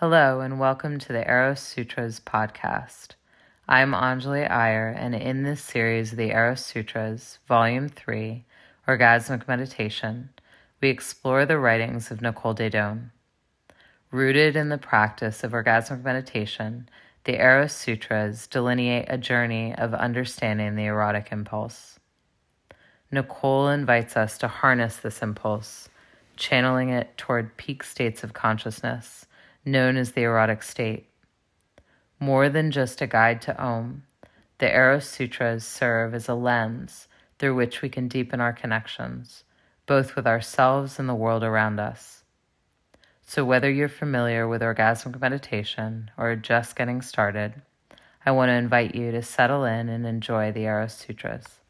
Hello, and welcome to the Eros Sutras podcast. I'm Anjuli Ayer, and in this series of the Eros Sutras, Volume 3, Orgasmic Meditation, we explore the writings of Nicole Daedone. Rooted in the practice of orgasmic meditation, the Eros Sutras delineate a journey of understanding the erotic impulse. Nicole invites us to harness this impulse, channeling it toward peak states of consciousness known as the erotic state. More than just a guide to OM, the Eros Sutras serve as a lens through which we can deepen our connections, both with ourselves and the world around us. So, whether you're familiar with orgasmic meditation or just getting started, I want to invite you to settle in and enjoy the Eros Sutras.